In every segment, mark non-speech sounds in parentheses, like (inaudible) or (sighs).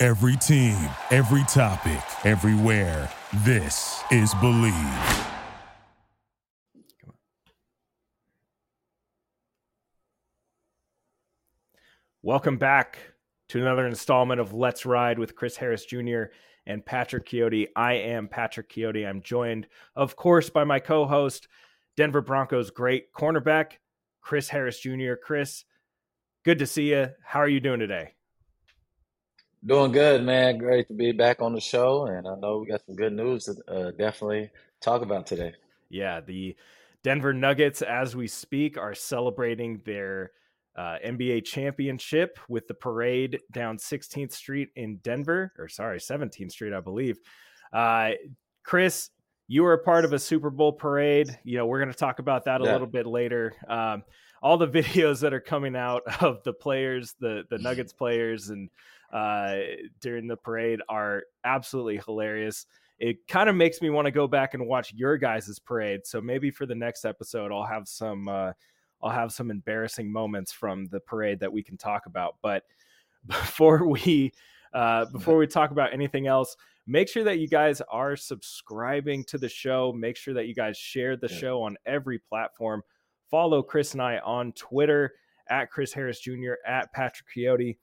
Every team, every topic, everywhere. This is Bleav. Welcome back to another installment of Let's Ride with Chris Harris Jr. and Patrick Chiotti. I am Patrick Chiotti. I'm joined, of course, by my co host, Denver Broncos great cornerback, Chris Harris Jr. Chris, good to see you. How are you doing today? Doing good, man. Great to be back on the show. And I know we got some good news to uh, definitely talk about today. Yeah, the Denver Nuggets, as we speak, are celebrating their uh, NBA championship with the parade down 16th Street in Denver, or sorry, 17th Street, I believe. Uh, Chris, you were a part of a Super Bowl parade. You know, we're going to talk about that a yeah. little bit later. Um, all the (laughs) videos that are coming out of the players, the the Nuggets players, and uh, during the parade are absolutely hilarious. It kind of makes me want to go back and watch your guys' parade. So maybe for the next episode, I'll have some uh, I'll have some embarrassing moments from the parade that we can talk about. But (laughs) before we uh, before we talk about anything else, make sure that you guys are subscribing to the show. Make sure that you guys share the yeah. show on every platform. Follow Chris and I on Twitter at Chris Harris Jr. at Patrick Chiotti.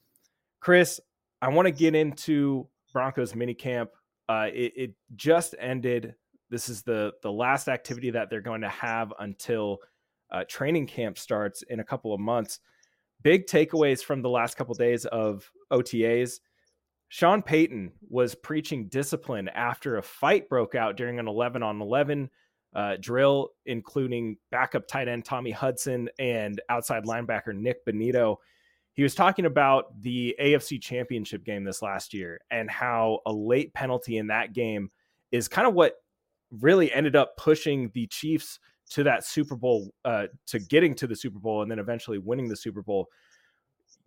Chris, I want to get into Broncos minicamp. Uh, it, it just ended. This is the the last activity that they're going to have until uh, training camp starts in a couple of months. Big takeaways from the last couple of days of OTAs. Sean Payton was preaching discipline after a fight broke out during an 11 on 11 uh, drill, including backup tight end Tommy Hudson and outside linebacker Nick Bonitto. He was talking about the AFC championship game this last year and how a late penalty in that game is kind of what really ended up pushing the Chiefs to that Super Bowl, uh, to getting to the Super Bowl and then eventually winning the Super Bowl.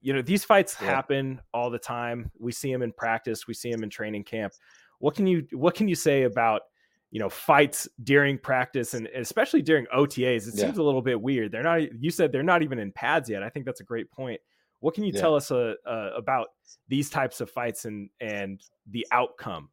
You know, these fights yeah. happen all the time. We see them in practice, we see them in training camp. What can you what can you say about you know fights during practice and especially during OTAs? It yeah. seems a little bit weird. They're not. You said they're not even in pads yet. I think that's a great point. What can you yeah. tell us uh, uh, about these types of fights and and the outcome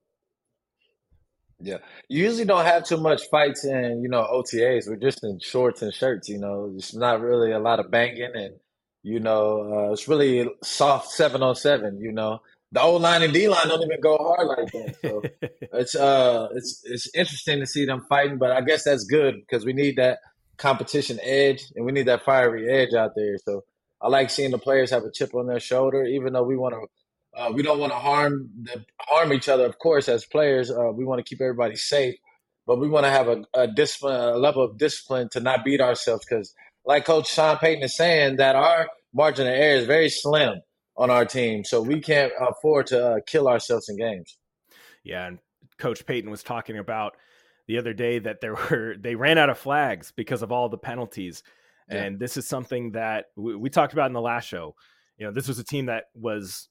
yeah, you usually don't have too much fights in you know OTAs. We're just in shorts and shirts. You know, it's not really a lot of banging, and you know, uh, it's really soft seven on seven. You know, the O line and D line don't even go hard like that. So (laughs) it's uh, it's it's interesting to see them fighting, but I guess that's good because we need that competition edge and we need that fiery edge out there. So I like seeing the players have a chip on their shoulder, even though we want to uh, we don't want to harm the, harm each other. Of course, as players, uh, we want to keep everybody safe, but we want to have a, a, discipline, a level of discipline to not beat ourselves. Because, like Coach Sean Payton is saying, that our margin of error is very slim on our team, so we can't afford to uh, kill ourselves in games. Yeah, and Coach Payton was talking about the other day that there were they ran out of flags because of all the penalties, yeah. and this is something that we, we talked about in the last show. You know, this was a team that was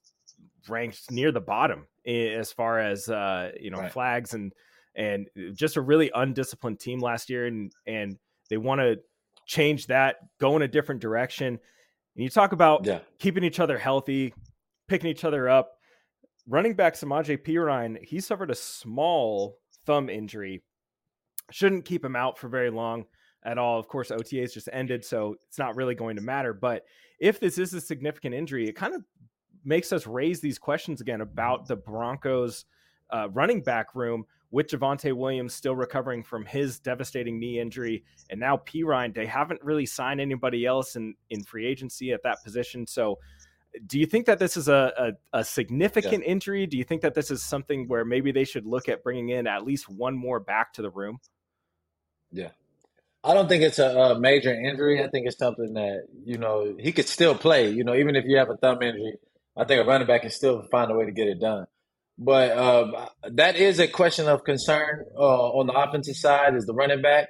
ranked near the bottom as far as uh, you know right. flags and and just a really undisciplined team last year, and and they want to change that, go in a different direction. And you talk about yeah. keeping each other healthy, picking each other up. Running back Samaje Perine, he suffered a small thumb injury. Shouldn't keep him out for very long at all. Of course, OTAs just ended, so it's not really going to matter. But if this is a significant injury, it kind of makes us raise these questions again about the Broncos uh, running back room with Javonte Williams still recovering from his devastating knee injury, and now Perine. They haven't really signed anybody else in in free agency at that position. So, do you think that this is a a, a significant yeah. injury? Do you think that this is something where maybe they should look at bringing in at least one more back to the room? Yeah, I don't think it's a, a major injury. I think it's something that you know he could still play. You know, even if you have a thumb injury, I think a running back can still find a way to get it done. But uh, that is a question of concern uh, on the offensive side is the running back.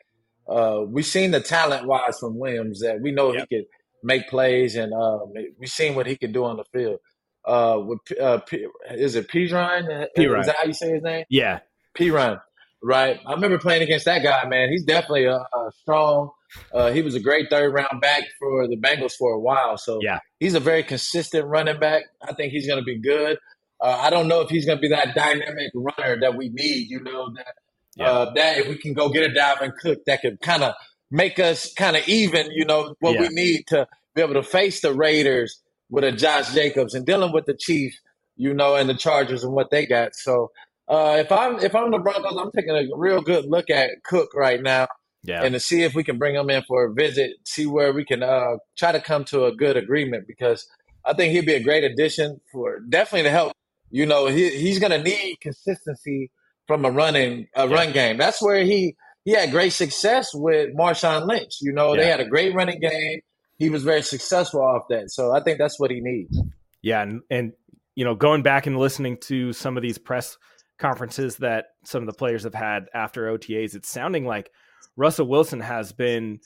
Uh, we've seen the talent wise from Williams that we know yep. he could make plays, and um, we've seen what he can do on the field. Uh, with uh, P, is it Perine? Is that how you say his name? Yeah, Perine. Right. I remember playing against that guy. Man, he's definitely a, a strong. Uh, he was a great third round back for the Bengals for a while. So yeah, he's a very consistent running back. I think he's going to be good. Uh, I don't know if he's going to be that dynamic runner that we need. You know that yeah. uh, that if we can go get a Dalvin Cook, that could kind of make us kind of even. You know what yeah. we need to be able to face the Raiders with a Josh Jacobs and dealing with the Chiefs. You know, and the Chargers and what they got. So uh, if I'm if I'm the Broncos, I'm taking a real good look at Cook right now. Yeah. And to see if we can bring him in for a visit, see where we can uh, try to come to a good agreement because I think he'd be a great addition for definitely to help you know, he he's going to need consistency from a running a yeah. run game. That's where he he had great success with Marshawn Lynch. You know, yeah. they had a great running game. He was very successful off that. So I think that's what he needs. Yeah, and and you know, going back and listening to some of these press conferences that some of the players have had after OTAs, it's sounding like Russell Wilson has been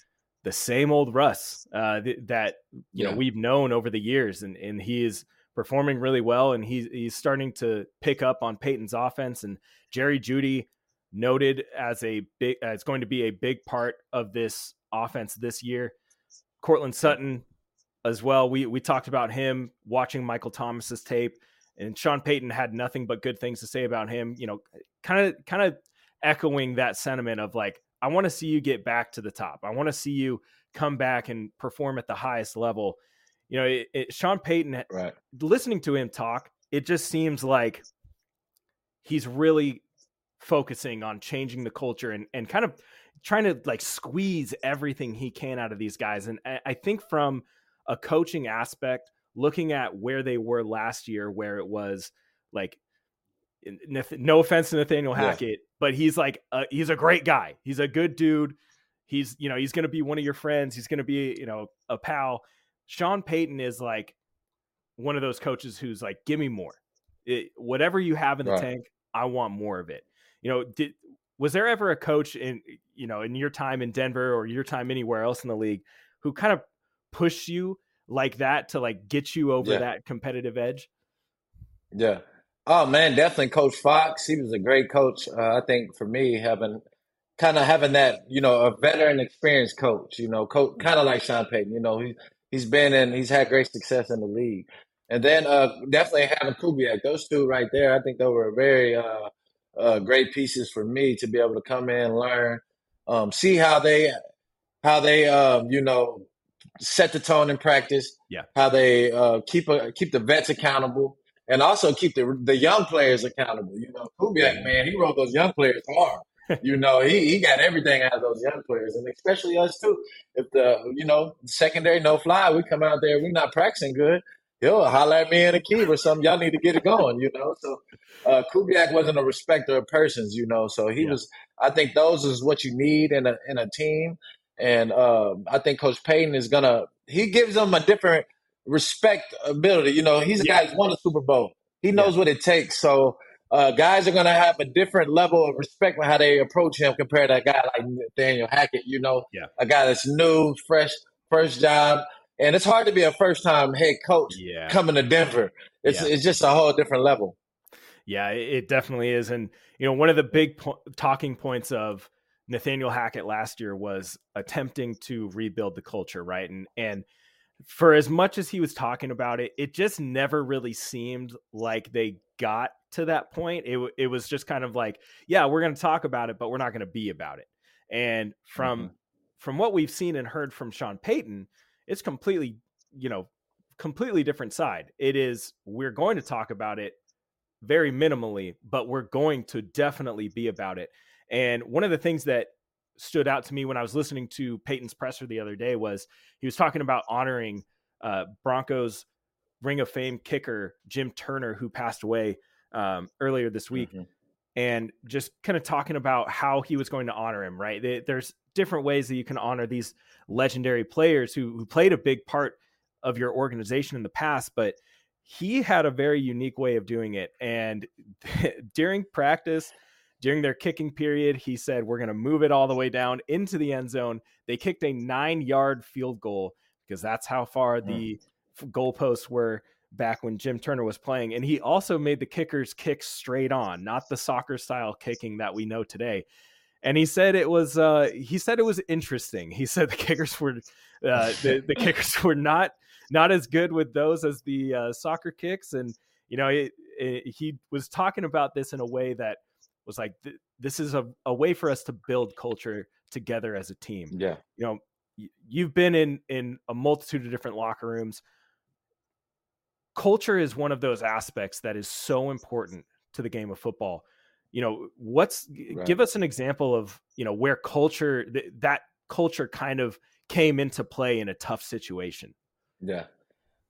the same old Russ uh, th- that you yeah. know we've known over the years, and and he is performing really well, and he's he's starting to pick up on Payton's offense. And Jerry Jeudy noted as a big as going to be a big part of this offense this year. Courtland Sutton as well. We we talked about him watching Michael Thomas's tape, and Sean Payton had nothing but good things to say about him. You know, kind of kind of echoing that sentiment of like, I want to see you get back to the top. I want to see you come back and perform at the highest level you know, it, it, Sean Payton, right. listening to him talk, it just seems like he's really focusing on changing the culture and, and kind of trying to like squeeze everything he can out of these guys. And I think from a coaching aspect, looking at where they were last year, where it was like, no offense to Nathaniel Hackett, yeah. but he's like, a, he's a great guy. He's a good dude. He's, you know, he's going to be one of your friends. He's going to be, you know, a pal. Sean Payton is like one of those coaches who's like, give me more. It, whatever you have in the right. tank, I want more of it. You know, did was there ever a coach in you know in your time in Denver or your time anywhere else in the league who kind of pushed you like that to like get you over yeah. that competitive edge? Yeah. Oh man, definitely Coach Fox. He was a great coach. Uh, I think for me, having kind of having that, you know, a veteran, experienced coach. You know, coach kind of like Sean Payton. You know, he he's been and he's had great success in the league. And then uh, definitely having Kubiak, those two right there, I think they were very uh, uh, great pieces for me to be able to come in, learn, um, see how they how they um, you know set the tone in practice. Yeah, how they uh, keep a, keep the vets accountable. And also keep the the young players accountable. You know, Kubiak, man, he rode those young players hard. (laughs) you know, he, he got everything out of those young players, and especially us too. If the you know secondary no fly, we come out there, we're not practicing good. He'll holler at me in a key or something. Y'all need to get it going, you know. So uh, Kubiak wasn't a respecter of persons, you know. So he yeah. was. I think those is what you need in a in a team, and uh, I think Coach Payton is gonna. He gives them a different respect ability. You know, he's a yeah. guy who's won a Super Bowl. He knows yeah. what it takes. So uh, guys are going to have a different level of respect for how they approach him compared to a guy like Daniel Hackett. You know, yeah. a guy that's new, fresh, first job, and it's hard to be a first time head coach coming to Denver. It's it's just a whole different level. Yeah, it definitely is, and you know, one of the big po- talking points of Nathaniel Hackett last year was attempting to rebuild the culture, right? And and for as much as he was talking about it, it just never really seemed like they got to that point. It it was just kind of like, yeah, we're going to talk about it, but we're not going to be about it. And from mm-hmm. from what we've seen and heard from Sean Payton, it's completely, you know, completely different side. It is we're going to talk about it very minimally, but we're going to definitely be about it. And one of the things that stood out to me when I was listening to Payton's presser the other day was he was talking about honoring uh, Broncos Ring of Fame kicker Jim Turner, who passed away um, earlier this week, mm-hmm. and just kind of talking about how he was going to honor him. Right, there's different ways that you can honor these legendary players who who played a big part of your organization in the past, but he had a very unique way of doing it. And (laughs) during practice, during their kicking period, he said, We're going to move it all the way down into the end zone. They kicked a nine yard field goal because that's how far mm. the goalposts were back when Jim Turner was playing. And he also made the kickers kick straight on, not the soccer style kicking that we know today. And he said it was uh, he said it was interesting. He said the kickers were uh, the, the (laughs) kickers were not not as good with those as the uh, soccer kicks. And you know, it, it, he was talking about this in a way that was like, th- this is a, a way for us to build culture together as a team. Yeah, you know, you've been in in a multitude of different locker rooms. Culture is one of those aspects that is so important to the game of football. You know, what's right. give us an example of you know where culture th- that culture kind of came into play in a tough situation. Yeah.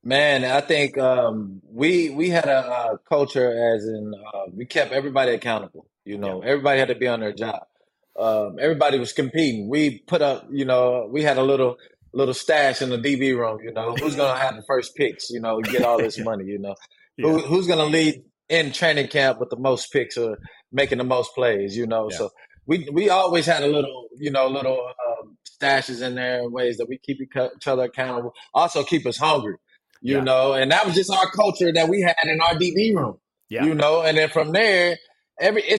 Man, I think um, we we had a, a culture as in uh, we kept everybody accountable. You know, yeah. everybody had to be on their job. Um, everybody was competing. We put up, you know, we had a little little stash in the DB room. You know, who's gonna have the first picks? You know, get all this money. You know, (laughs) yeah. Who, who's gonna lead in training camp with the most picks or making the most plays? You know, so we we always had a little, you know, little um, stashes in there in ways that we keep each other accountable. Also keep us hungry, you know, and that was just our culture that we had in our DB room, yeah. you know, and then from there, every.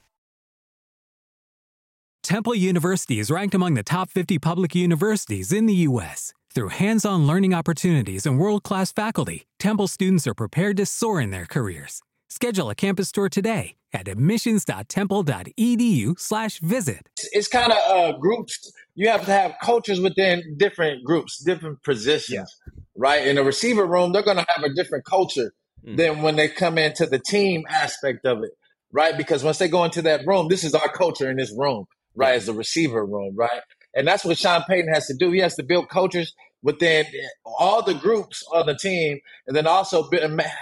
Temple University is ranked among the top 50 public universities in the U.S. Through hands on learning opportunities and world class faculty, Temple students are prepared to soar in their careers. Schedule a campus tour today at admissions.temple.edu slash visit. It's kind of uh, groups. You have to have cultures within different groups, different positions, yeah. right? In a receiver room, they're going to have a different culture mm. than when they come into the team aspect of it, right? Because once they go into that room, this is our culture in this room, right? As the receiver room, right? And that's what Sean Payton has to do. He has to build cultures within all the groups on the team, and then also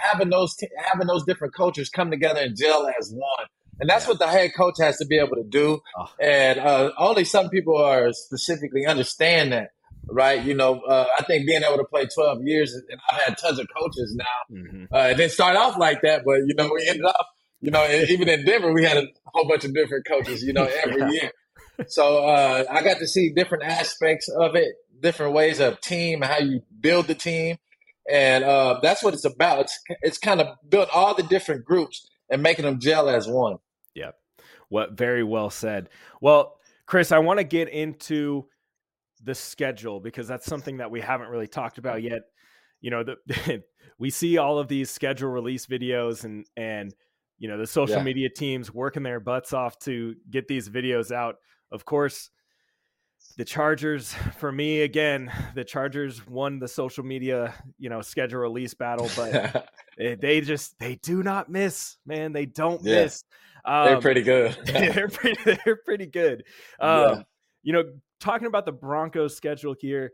having those having those different cultures come together and gel as one. And that's what the head coach has to be able to do. Oh. And uh, only some people are specifically understand that, right? You know, uh, I think being able to play 12 years, and I've had tons of coaches now. Mm-hmm. Uh, it didn't start off like that, but, you know, we ended up, you know, even in Denver, we had a whole bunch of different coaches, you know, (laughs) every yeah. year. So uh, I got to see different aspects of it different ways of team, how you build the team. And uh, that's what it's about. It's, it's kind of built all the different groups and making them gel as one. Yeah. What very well said. Well, Chris, I want to get into the schedule because that's something that we haven't really talked about yet. You know, the, (laughs) we see all of these schedule release videos and and you know the social yeah. media teams working their butts off to get these videos out. Of course, the Chargers, (sighs) for me, again, the Chargers won the social media, you know, schedule release battle, (laughs) but they just they do not miss, man. They don't yeah. miss. Um, (laughs) (laughs) they're pretty good. they're pretty. They're pretty good. Um, yeah. You know, talking about the Broncos schedule here,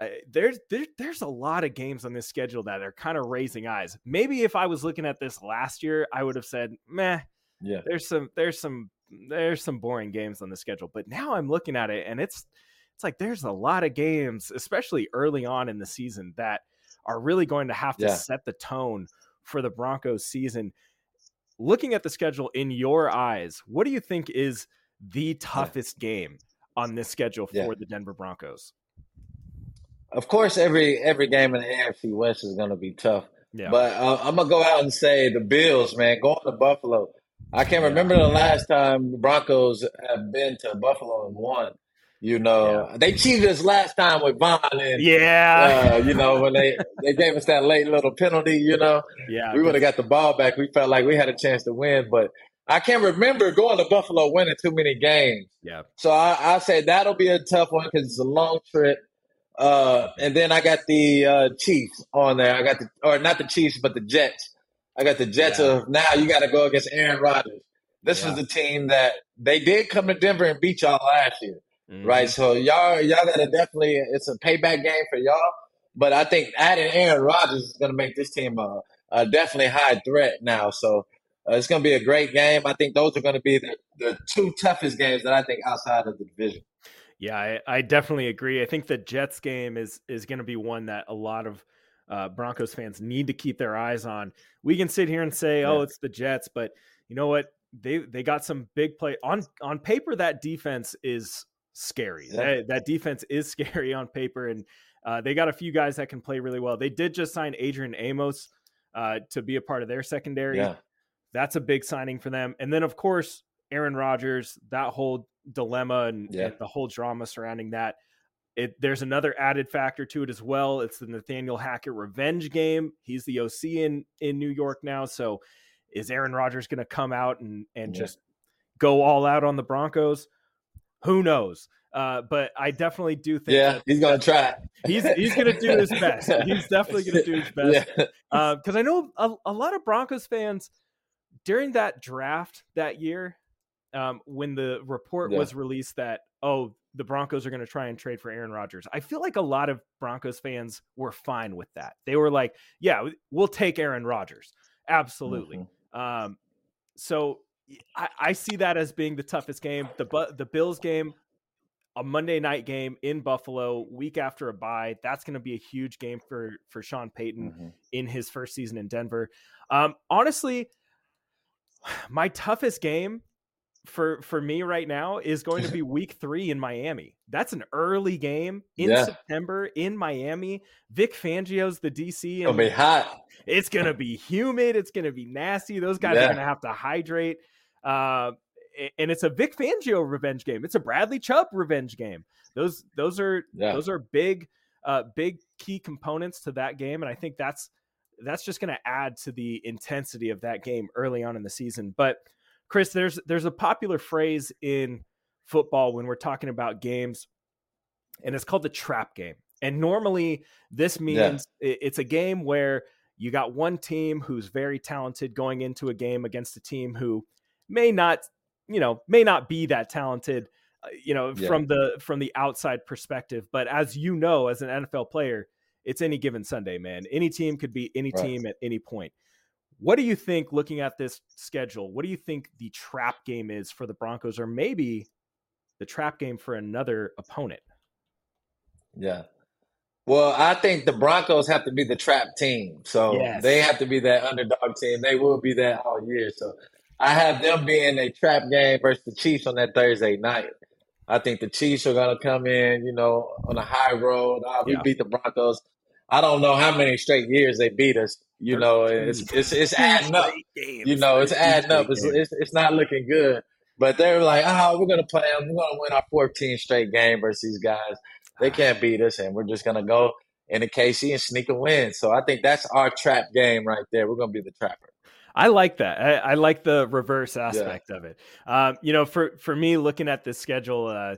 uh, there's there, there's a lot of games on this schedule that are kind of raising eyes. Maybe if I was looking at this last year, I would have said, "Meh." Yeah. There's some there's some there's some boring games on the schedule, but now I'm looking at it and it's it's like there's a lot of games, especially early on in the season, that are really going to have to yeah. set the tone for the Broncos season. Looking at the schedule in your eyes, what do you think is the toughest yeah. game on this schedule for yeah. the Denver Broncos? Of course, every every game in the AFC West is going to be tough. Yeah. But uh, I'm gonna go out and say the Bills, man, going to Buffalo. I can't remember the last time the Broncos have been to Buffalo and won. You know, yeah. they cheated us last time with and yeah, uh, you know when they they gave us that late little penalty. You know, yeah, we would have got the ball back. We felt like we had a chance to win, but I can't remember going to Buffalo winning too many games. Yeah, so I, I say that'll be a tough one because it's a long trip. Uh, and then I got the uh, Chiefs on there. I got the or not the Chiefs, but the Jets. I got the Jets yeah. of now. You got to go against Aaron Rodgers. This yeah. was the team that they did come to Denver and beat y'all last year, mm-hmm. right? So y'all y'all got to definitely. It's a payback game for y'all. But I think adding Aaron Rodgers is going to make this team a, a definitely high threat now. So uh, it's going to be a great game. I think those are going to be the, the two toughest games that I think outside of the division. Yeah, I, I definitely agree. I think the Jets game is is going to be one that a lot of uh, Broncos fans need to keep their eyes on. We can sit here and say, "Oh, it's the Jets," but you know what? They they got some big play on on paper. That defense is scary. Yeah. That, that defense is (laughs) scary on paper, and uh, they got a few guys that can play really well. They did just sign Adrian Amos uh, to be a part of their secondary. Yeah. That's a big signing for them. And then, of course, Aaron Rodgers, that whole dilemma and, yeah. and the whole drama surrounding that. It, there's another added factor to it as well. It's the Nathaniel Hackett revenge game. He's the OC in in New York now. So, is Aaron Rodgers going to come out and and yeah. just go all out on the Broncos? Who knows? Uh, but I definitely do think. Yeah, he's gonna try. He's he's gonna do his best. He's definitely gonna do his (laughs) best. Because yeah. uh, I know a, a, lot of Broncos fans during that draft that year, um, when the report yeah. was released that oh the Broncos are going to try and trade for Aaron Rodgers. I feel like a lot of Broncos fans were fine with that. They were like, yeah, we'll take Aaron Rodgers. Absolutely. Mm-hmm. Um, so I, I, see that as being the toughest game. The the Bills game a Monday night game in Buffalo, week after a bye. That's going to be a huge game for for Sean Payton mm-hmm. in his first season in Denver. Um, honestly, (sighs) my toughest game for for me right now is going to be (laughs) week three in Miami. That's an early game in yeah. September in Miami. Vic Fangio's the DC. It'll be hot. It's gonna be humid. It's gonna be nasty. Those guys yeah. are gonna have to hydrate. Uh, and it's a Vic Fangio revenge game. It's a Bradley Chubb revenge game. Those those are yeah. those are big uh, big key components to that game, and I think that's that's just going to add to the intensity of that game early on in the season. But Chris, there's there's a popular phrase in football when we're talking about games, and it's called the trap game. And normally, this means yeah. it's a game where you got one team who's very talented going into a game against a team who may not you know may not be that talented uh, you know yeah. from the from the outside perspective but as you know as an NFL player it's any given Sunday man any team could be any right. team at any point what do you think looking at this schedule what do you think the trap game is for the Broncos or maybe the trap game for another opponent yeah well, I think the Broncos have to be the trap team. So yes. they have to be that underdog team. They will be that all year. So I have them being a trap game versus the Chiefs on that Thursday night. I think the Chiefs are going to come in, you know, on a high road. Oh, we yeah. beat the Broncos. I don't know how many straight years they beat us. You know, it's it's it's adding up. You know, it's adding up. It's, it's it's not looking good. But they're like, oh, we're gonna play them. We're gonna win our 14 straight game versus these guys. They can't beat us, and we're just gonna go into KC and sneak a win. So I think that's our trap game right there. We're gonna be the trapper. I like that. I, I like the reverse aspect yeah. of it. Um, you know, for for me, looking at this schedule, uh,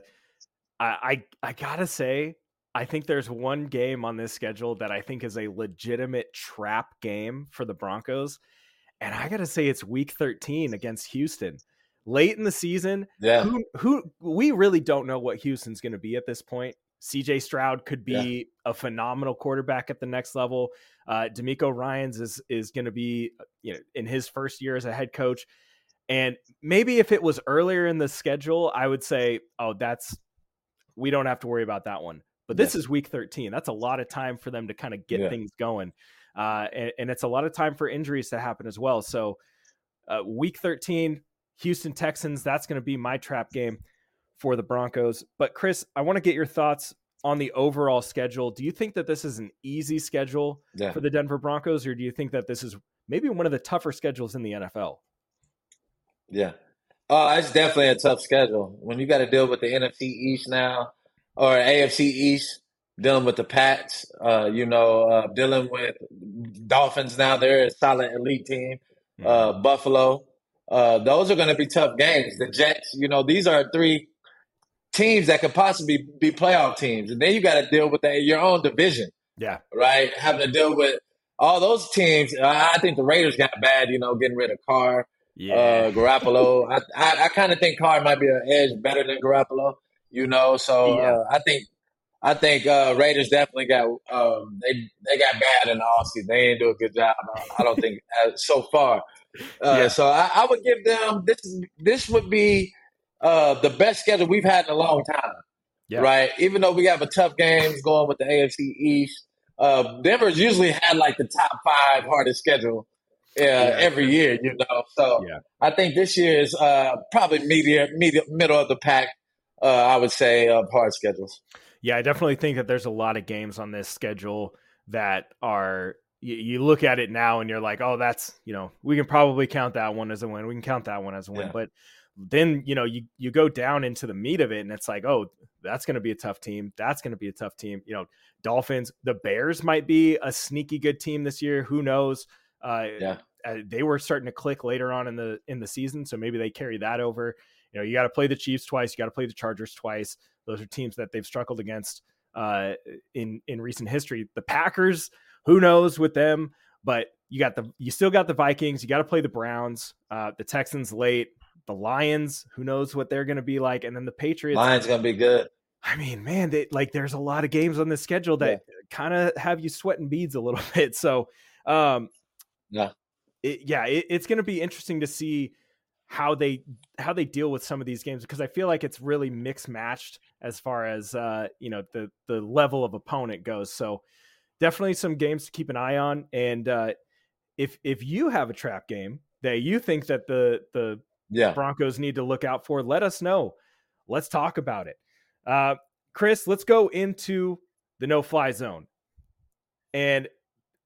I, I I gotta say, I think there's one game on this schedule that I think is a legitimate trap game for the Broncos, and I gotta say it's Week 13 against Houston. Late in the season, yeah. Who, who we really don't know what Houston's going to be at this point. CJ Stroud could be yeah. a phenomenal quarterback at the next level. Uh, DeMeco Ryans is is going to be you know in his first year as a head coach, and maybe if it was earlier in the schedule, I would say, oh, that's we don't have to worry about that one. But this yeah. is week 13. That's a lot of time for them to kind of get yeah. things going, uh, and, and, it's a lot of time for injuries to happen as well. So, uh, week 13, Houston Texans. That's going to be my trap game for the Broncos. But Chris, I want to get your thoughts on the overall schedule. Do you think that this is an easy schedule yeah. for the Denver Broncos, or do you think that this is maybe one of the tougher schedules in the NFL? Yeah. Oh, it's definitely a tough schedule. When you got to deal with the NFC East now or AFC East, dealing with the Pats, uh, you know, uh, dealing with Dolphins now. They're a solid elite team. Uh, mm-hmm. Buffalo. Uh, those are going to be tough games. The Jets, you know, these are three teams that could possibly be playoff teams. And then you got to deal with that, your own division. Yeah. Right? Having to deal with all those teams. I think the Raiders got bad. You know, getting rid of Carr, yeah. uh, Garoppolo. I I, I kind of think Carr might be an edge better than Garoppolo. You know, so yeah. uh, I think I think uh, Raiders definitely got um, they they got bad in the offseason. They didn't do a good job. I don't think uh, so far. Uh, yeah. So I, I, would give them this. This would be uh, the best schedule we've had in a long time. Yeah. Right. Even though we have a tough games going with the AFC East, uh, Denver's usually had like the top five hardest schedule uh, yeah. every year. You know, so yeah. I think this year is uh, probably medium, medium, middle of the pack. Uh, I would say of hard schedules. Yeah, I definitely think that there's a lot of games on this schedule that are you, you, look at it now and you're like, oh, that's you know, we can probably count that one as a win. We can count that one as a win. Yeah. But then you know you you go down into the meat of it and it's like, oh, that's going to be a tough team. That's going to be a tough team. You know, Dolphins, the Bears might be a sneaky good team this year. Who knows? Uh, yeah. Uh, they were starting to click later on in the in the season, so maybe they carry that over. You know, you got to play the Chiefs twice. You got to play the Chargers twice. Those are teams that they've struggled against uh, in in recent history. The Packers, who knows with them, but you got the you still got the Vikings. You got to play the Browns, uh, the Texans late, the Lions. Who knows what they're going to be like, and then the Patriots. Lions going to be good. I mean, man, they, like there's a lot of games on the schedule that yeah. kind of have you sweating beads a little (laughs) bit. So, um, yeah, it, yeah, it, it's going to be interesting to see how they how they deal with some of these games because I feel like it's really mixed matched as far as uh, you know the the level of opponent goes. So definitely some games to keep an eye on. And uh, if if you have a trap game that you think that the the yeah. Broncos need to look out for, let us know. Let's talk about it. Uh, Chris, let's go into the no fly zone. And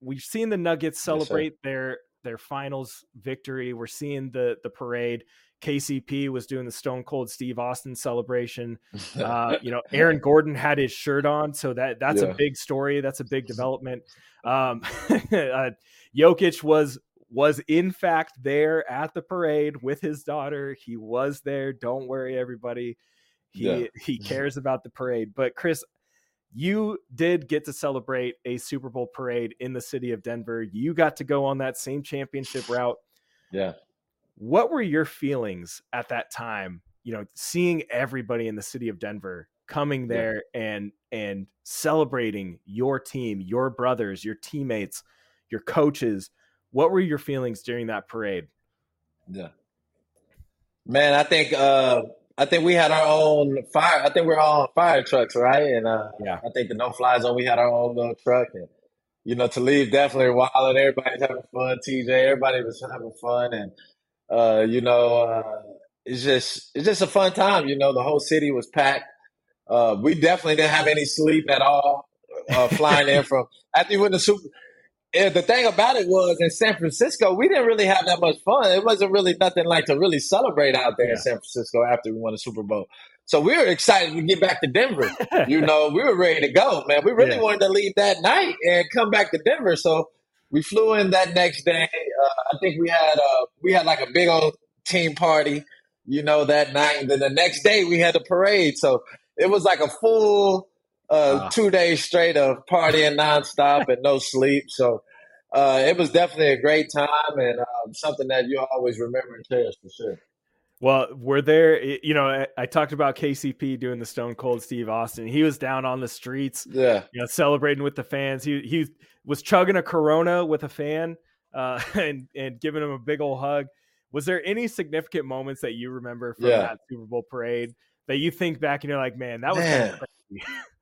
we've seen the Nuggets celebrate yes, their their finals victory. We're seeing the the parade. KCP was doing the Stone Cold Steve Austin celebration. (laughs) Uh, you know, Aaron Gordon had his shirt on, so that that's yeah. a big story. That's a big development. Um, (laughs) uh, Jokic was was in fact there at the parade with his daughter. He was there. Don't worry, everybody. He yeah. he (laughs) cares about the parade. But Chris, you did get to celebrate a Super Bowl parade in the city of Denver. You got to go on that same championship route. Yeah. What were your feelings at that time? You know, seeing everybody in the city of Denver coming there yeah. and and celebrating your team, your brothers, your teammates, your coaches. What were your feelings during that parade? Yeah. Man, I think uh I think we had our own fire. I think we are all on fire trucks, right? And uh, yeah, I think the no fly zone. We had our own little truck, and you know, to leave definitely wild, and everybody's having fun. TJ, everybody was having fun, and uh, you know, uh, it's just it's just a fun time. You know, the whole city was packed. Uh, we definitely didn't have any sleep at all. Uh, flying in (laughs) from after you win the Super yeah, the thing about it was in San Francisco, we didn't really have that much fun. It wasn't really nothing like to really celebrate out there yeah. in San Francisco after we won the Super Bowl. So we were excited to get back to Denver. (laughs) you know, we were ready to go, man. We really yeah. wanted to leave that night and come back to Denver. So we flew in that next day. Uh, I think we had uh, we had like a big old team party, you know, that night. And then the next day we had a parade. So it was like a full uh, two days straight of partying nonstop and no sleep. So uh, it was definitely a great time and um, something that you'll always remember and cherish for sure. Well, we're there. You know, I, I, talked about KCP doing the Stone Cold Steve Austin. He was down on the streets, yeah, you know, celebrating with the fans. He he was chugging a Corona with a fan, uh, (laughs) and and giving him a big old hug. Was there any significant moments that you remember from yeah. that Super Bowl parade that you think back and you're like, man, that was man. (laughs)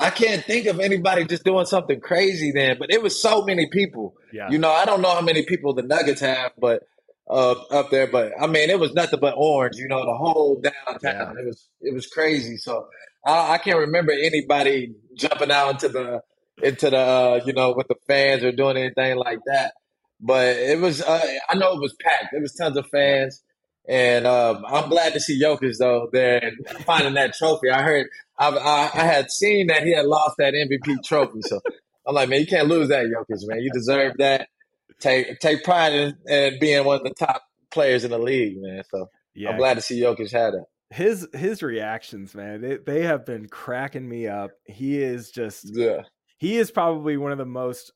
I can't think of anybody just doing something crazy then, but it was so many people. Yeah. You know, I don't know how many people the Nuggets have, but uh, up there, but I mean, it was nothing but orange. You know, the whole downtown. Yeah. It was it was crazy. So I, I, can't remember anybody jumping out into the into the uh, you know with the fans or doing anything like that. But it was uh, I know it was packed. There was tons of fans. And um, I'm glad to see Jokic though there finding that trophy. I heard I, I, I had seen that he had lost that MVP trophy, so I'm like, man, you can't lose that, Jokic, man. You deserve that. Take take pride in, in being one of the top players in the league, man. So yeah. I'm glad to see Jokic had it. His his reactions, man, they, they have been cracking me up. He is just yeah. He is probably one of the most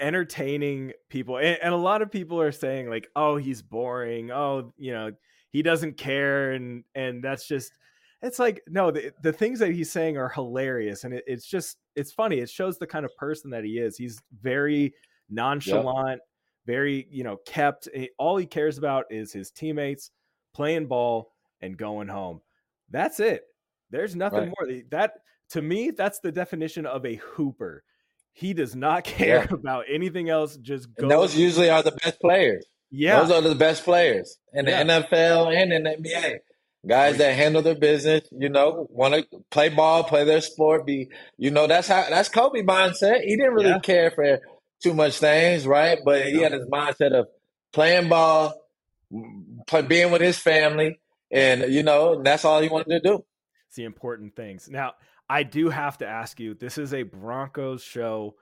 entertaining people, and, and a lot of people are saying like, "Oh, he's boring. Oh, you know, he doesn't care," and and that's just it's like no the, the things that he's saying are hilarious and it, it's just it's funny it shows the kind of person that he is he's very nonchalant yep. very you know kept eh, all he cares about is his teammates playing ball and going home that's it there's nothing right. more that to me that's the definition of a hooper he does not (laughs) care yeah. about anything else just go those usually are the best players yeah those are the best players in the yeah. nfl and in the nba Guys that handle their business, you know, want to play ball, play their sport. Be, you know, that's how that's Kobe mindset. He didn't really yeah. care for too much things, right? But he had his mindset of playing ball, play, being with his family, and you know, that's all he wanted to do. It's the important things. Now, I do have to ask you. This is a Broncos show.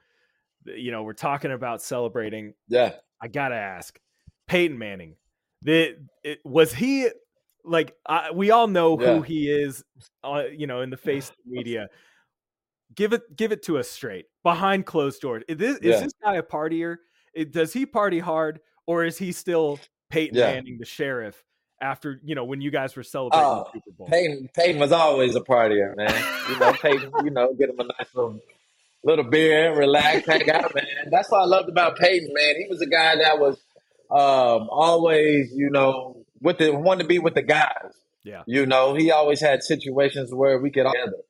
You know, we're talking about celebrating. Yeah, I gotta ask, Peyton Manning. The, it, was he like I, we all know yeah. who he is uh, you know in the face of the media give it give it to us straight behind closed doors is this, yeah. is this guy a partier it, does he party hard or is he still Peyton yeah. Manning the sheriff after you know when you guys were celebrating oh, the Super Bowl Peyton Peyton was always a partier man you know Peyton you know get him a nice little little beer relax hang out man that's what I loved about Peyton man he was a guy that was um, always you know with the wanted to be with the guys. Yeah. You know, he always had situations where we could all together.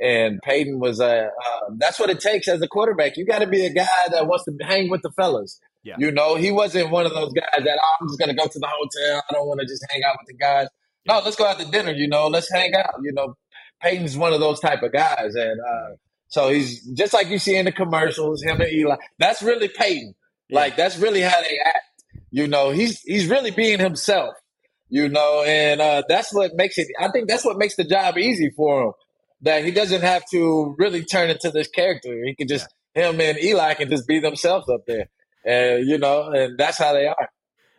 And Peyton was a, uh, that's what it takes as a quarterback. You got to be a guy that wants to hang with the fellas. Yeah. You know, he wasn't one of those guys that, oh, I'm just going to go to the hotel. I don't want to just hang out with the guys. No, let's go out to dinner, you know, let's hang out. You know, Peyton's one of those type of guys. And, uh, so he's just like you see in the commercials, him and Eli. That's really Peyton. Yeah. Like, that's really how they act. You know, he's, he's really being himself you know, and uh, that's what makes it. I think that's what makes the job easy for him. That he doesn't have to really turn into this character. He can just yeah. him and Eli can just be themselves up there, and you know, and that's how they are.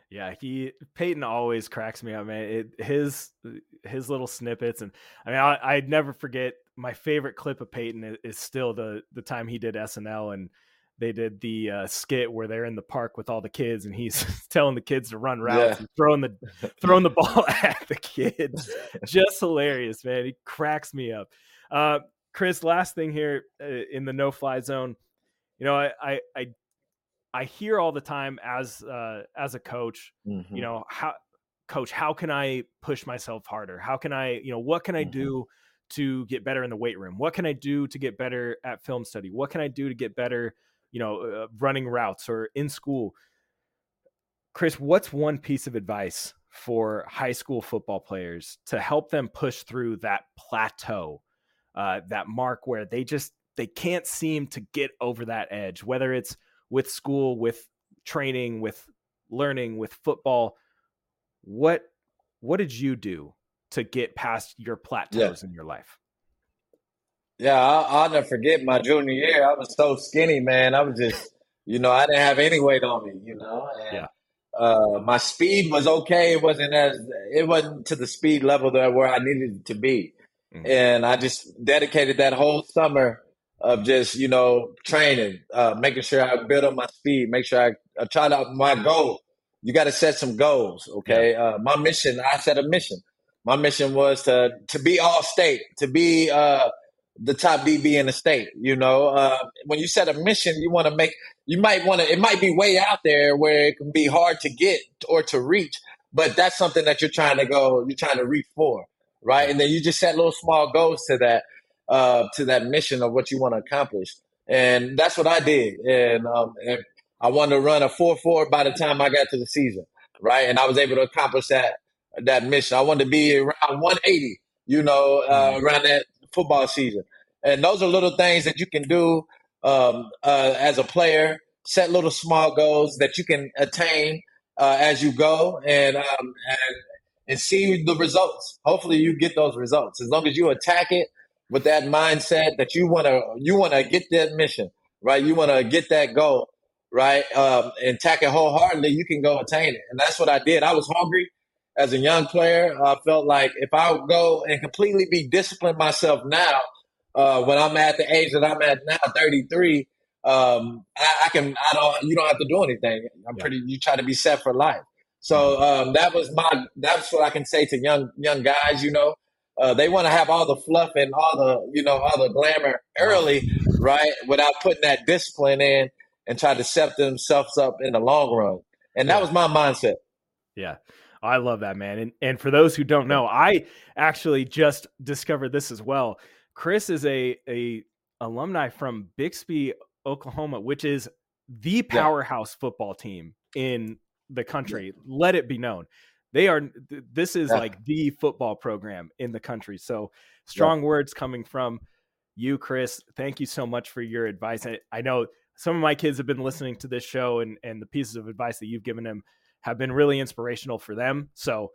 Yeah, he Peyton always cracks me up, man. It, his his little snippets, and I mean, I, I'd never forget. My favorite clip of Peyton is, is still the the time he did SNL and they did the uh, skit where they're in the park with all the kids and he's (laughs) telling the kids to run routes yeah. and throwing the throwing the (laughs) ball (laughs) at the kids just hilarious man he cracks me up uh, chris last thing here uh, in the no fly zone you know I, I i i hear all the time as uh as a coach mm-hmm. you know how coach how can i push myself harder how can i you know what can i mm-hmm. do to get better in the weight room what can i do to get better at film study what can i do to get better you know, uh, running routes or in school. Chris, what's one piece of advice for high school football players to help them push through that plateau, uh, that mark where they just they can't seem to get over that edge, whether it's with school, with training, with learning, with football. What what did you do to get past your plateaus yeah. in your life? Yeah, I'll, I'll never forget my junior year. I was so skinny, man. I was just, (laughs) you know, I didn't have any weight on me, you know. And, yeah. Uh, my speed was okay. It wasn't as it wasn't to the speed level that where I needed to be, mm-hmm. and I just dedicated that whole summer of just you know training, uh, making sure I build up my speed, make sure I, I tried out my goal. You got to set some goals, okay? Yeah. Uh, my mission, I set a mission. My mission was to to be all state, to be uh, the top DB in the state. You know, uh, when you set a mission, you want to make, you might want to, it might be way out there where it can be hard to get or to reach, but that's something that you're trying to go, you're trying to reach for, right? And then you just set little small goals to that, uh, to that mission of what you want to accomplish. And that's what I did. And, um, and I wanted to run a 4-4 by the time I got to the season, right? And I was able to accomplish that, that mission. I wanted to be around 180, you know, uh, mm-hmm. around that football season. And those are little things that you can do um, uh, as a player. Set little small goals that you can attain uh, as you go, and, um, and and see the results. Hopefully, you get those results. As long as you attack it with that mindset that you want to you want to get that mission right. You want to get that goal right, um, and attack it wholeheartedly. You can go attain it, and that's what I did. I was hungry as a young player. I felt like if I would go and completely be disciplined myself now, uh, when I'm at the age that I'm at now, 33, um, I, I, can, I don't, you don't have to do anything. I'm yeah. pretty, you try to be set for life. So, mm-hmm. um, that was my, that's what I can say to young, young guys, you know, uh, they want to have all the fluff and all the, you know, all the glamour early, right? Without putting that discipline in and try to set themselves up in the long run. And that was my mindset. Yeah. I love that, man. And and for those who don't know, I actually just discovered this as well. Chris is a a alumni from Bixby, Oklahoma, which is the powerhouse football team in the country. Let it be known. They are this is yeah. like the football program in the country. So strong words coming from you, Chris. Thank you so much for your advice. I, I know some of my kids have been listening to this show and and the pieces of advice that you've given them have been really inspirational for them. So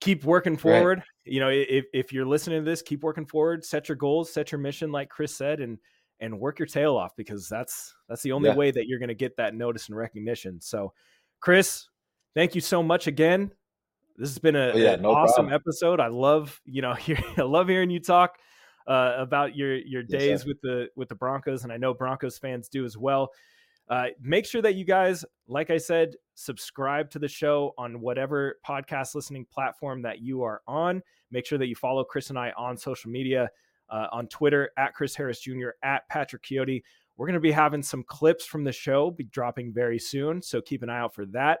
keep working forward. Right. You know, if if you're listening to this, keep working forward. Set your goals, set your mission, like Chris said, and and work your tail off because that's that's the only yeah. way that you're going to get that notice and recognition. So, Chris, thank you so much again. This has been a, oh, yeah, an no awesome problem. episode. I love you know (laughs) hear, I love hearing you talk uh, about your your days yes, with the with the Broncos, and I know Broncos fans do as well. Uh, make sure that you guys, like I said, subscribe to the show on whatever podcast listening platform that you are on. Make sure that you follow Chris and I on social media, uh, on Twitter at Chris Harris Jr., at Patrick Chiotti. We're going to be having some clips from the show be dropping very soon, so keep an eye out for that.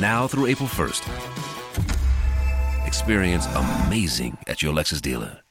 now through April 1st. Experience amazing at your Lexus dealer.